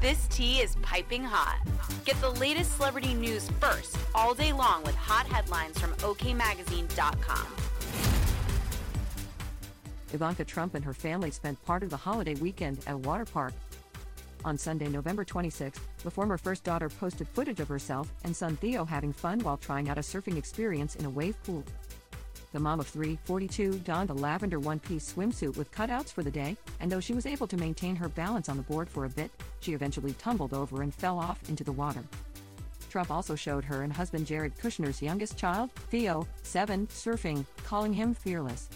This tea is piping hot. Get the latest celebrity news first all day long with hot headlines from OKMagazine.com. Ivanka Trump and her family spent part of the holiday weekend at a water park. On Sunday, November 26, the former first daughter posted footage of herself and son Theo having fun while trying out a surfing experience in a wave pool. The mom of three, 42, donned a lavender one piece swimsuit with cutouts for the day, and though she was able to maintain her balance on the board for a bit, she eventually tumbled over and fell off into the water. Trump also showed her and husband Jared Kushner's youngest child, Theo, 7, surfing, calling him fearless.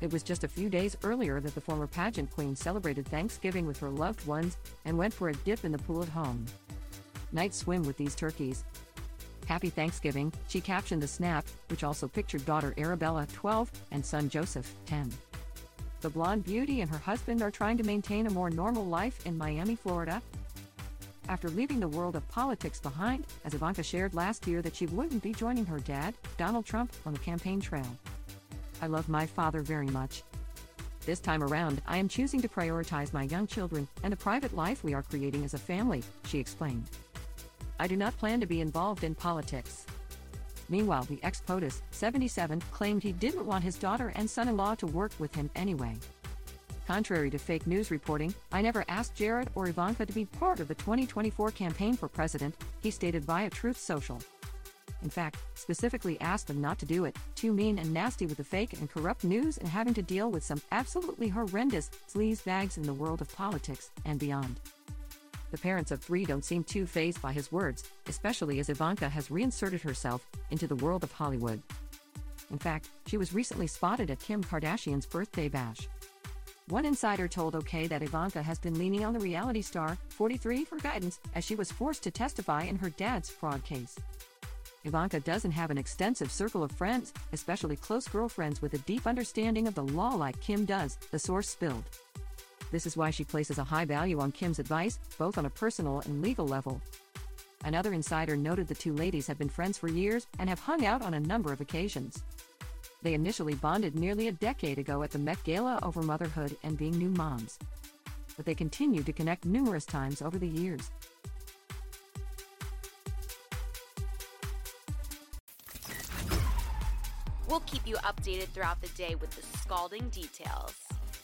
It was just a few days earlier that the former pageant queen celebrated Thanksgiving with her loved ones and went for a dip in the pool at home. Night swim with these turkeys, Happy Thanksgiving, she captioned the snap, which also pictured daughter Arabella, 12, and son Joseph, 10. The blonde beauty and her husband are trying to maintain a more normal life in Miami, Florida. After leaving the world of politics behind, as Ivanka shared last year that she wouldn't be joining her dad, Donald Trump, on the campaign trail. I love my father very much. This time around, I am choosing to prioritize my young children and the private life we are creating as a family, she explained. I do not plan to be involved in politics. Meanwhile, the ex POTUS, 77, claimed he didn't want his daughter and son in law to work with him anyway. Contrary to fake news reporting, I never asked Jared or Ivanka to be part of the 2024 campaign for president, he stated via Truth Social. In fact, specifically asked them not to do it, too mean and nasty with the fake and corrupt news and having to deal with some absolutely horrendous sleaze bags in the world of politics and beyond. The parents of three don't seem too fazed by his words, especially as Ivanka has reinserted herself into the world of Hollywood. In fact, she was recently spotted at Kim Kardashian's birthday bash. One insider told OK that Ivanka has been leaning on the reality star, 43, for guidance as she was forced to testify in her dad's fraud case. Ivanka doesn't have an extensive circle of friends, especially close girlfriends with a deep understanding of the law like Kim does, the source spilled. This is why she places a high value on Kim's advice, both on a personal and legal level. Another insider noted the two ladies have been friends for years and have hung out on a number of occasions. They initially bonded nearly a decade ago at the Met Gala over motherhood and being new moms. But they continued to connect numerous times over the years. We'll keep you updated throughout the day with the scalding details.